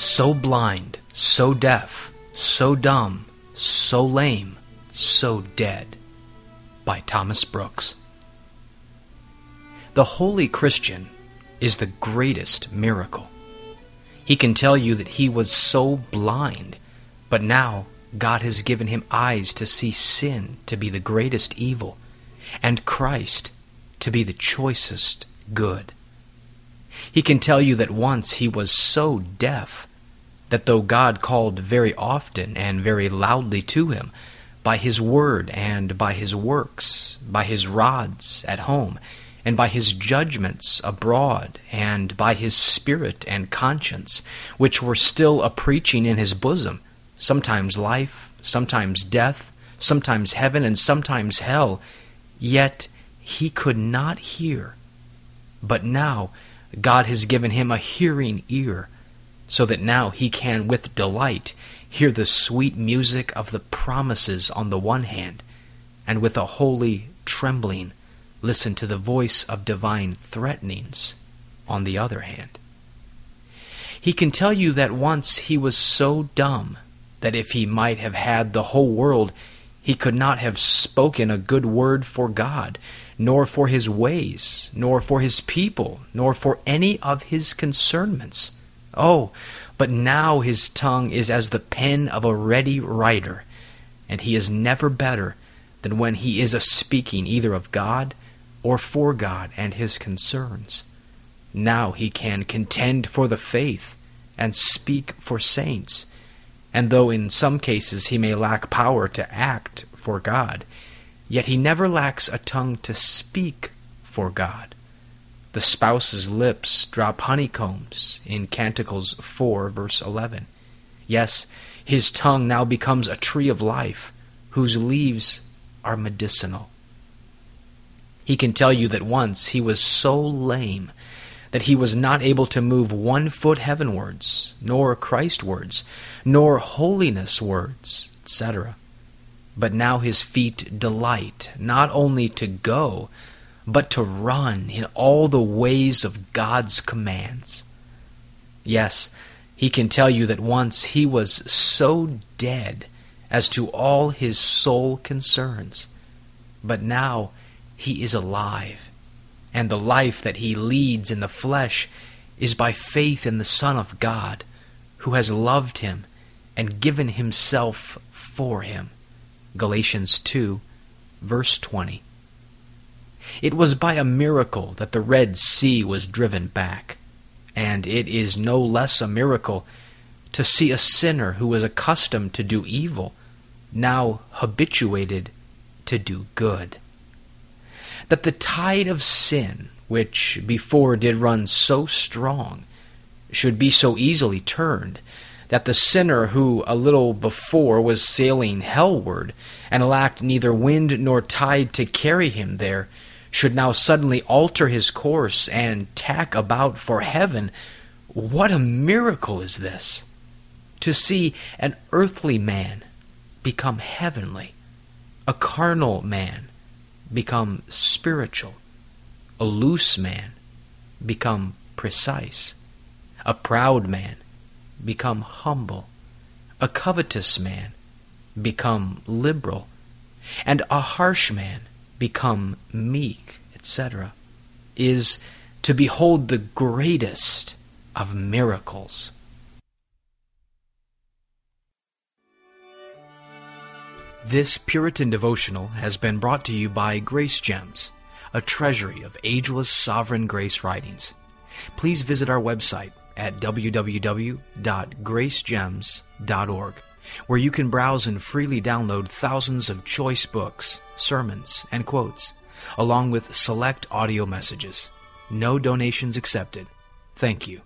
So blind, so deaf, so dumb, so lame, so dead. By Thomas Brooks. The holy Christian is the greatest miracle. He can tell you that he was so blind, but now God has given him eyes to see sin to be the greatest evil, and Christ to be the choicest good. He can tell you that once he was so deaf that though God called very often and very loudly to him, by his word and by his works, by his rods at home, and by his judgments abroad, and by his spirit and conscience, which were still a preaching in his bosom, sometimes life, sometimes death, sometimes heaven, and sometimes hell, yet he could not hear. But now God has given him a hearing ear, so that now he can with delight hear the sweet music of the promises on the one hand, and with a holy trembling listen to the voice of divine threatenings on the other hand. He can tell you that once he was so dumb that if he might have had the whole world, he could not have spoken a good word for God, nor for his ways, nor for his people, nor for any of his concernments. Oh, but now his tongue is as the pen of a ready writer, and he is never better than when he is a speaking either of God or for God and his concerns. Now he can contend for the faith and speak for saints and though in some cases he may lack power to act for God, yet he never lacks a tongue to speak for God. The spouse's lips drop honeycombs in Canticles 4, verse 11. Yes, his tongue now becomes a tree of life, whose leaves are medicinal. He can tell you that once he was so lame that he was not able to move one foot heavenwards, nor Christwards, nor holiness words, etc. But now his feet delight not only to go, but to run in all the ways of God's commands. Yes, he can tell you that once he was so dead as to all his soul concerns, but now he is alive, and the life that he leads in the flesh is by faith in the Son of God, who has loved him and given himself for him. Galatians 2, verse 20. It was by a miracle that the Red Sea was driven back, and it is no less a miracle to see a sinner who was accustomed to do evil now habituated to do good. That the tide of sin, which before did run so strong, should be so easily turned that the sinner who a little before was sailing hellward and lacked neither wind nor tide to carry him there should now suddenly alter his course and tack about for heaven. What a miracle is this! To see an earthly man become heavenly, a carnal man become spiritual, a loose man become precise, a proud man become humble, a covetous man become liberal, and a harsh man become meek, etc., is to behold the greatest of miracles. This Puritan devotional has been brought to you by Grace Gems, a treasury of ageless sovereign grace writings. Please visit our website at www.gracegems.org, where you can browse and freely download thousands of choice books, sermons, and quotes, along with select audio messages. No donations accepted. Thank you.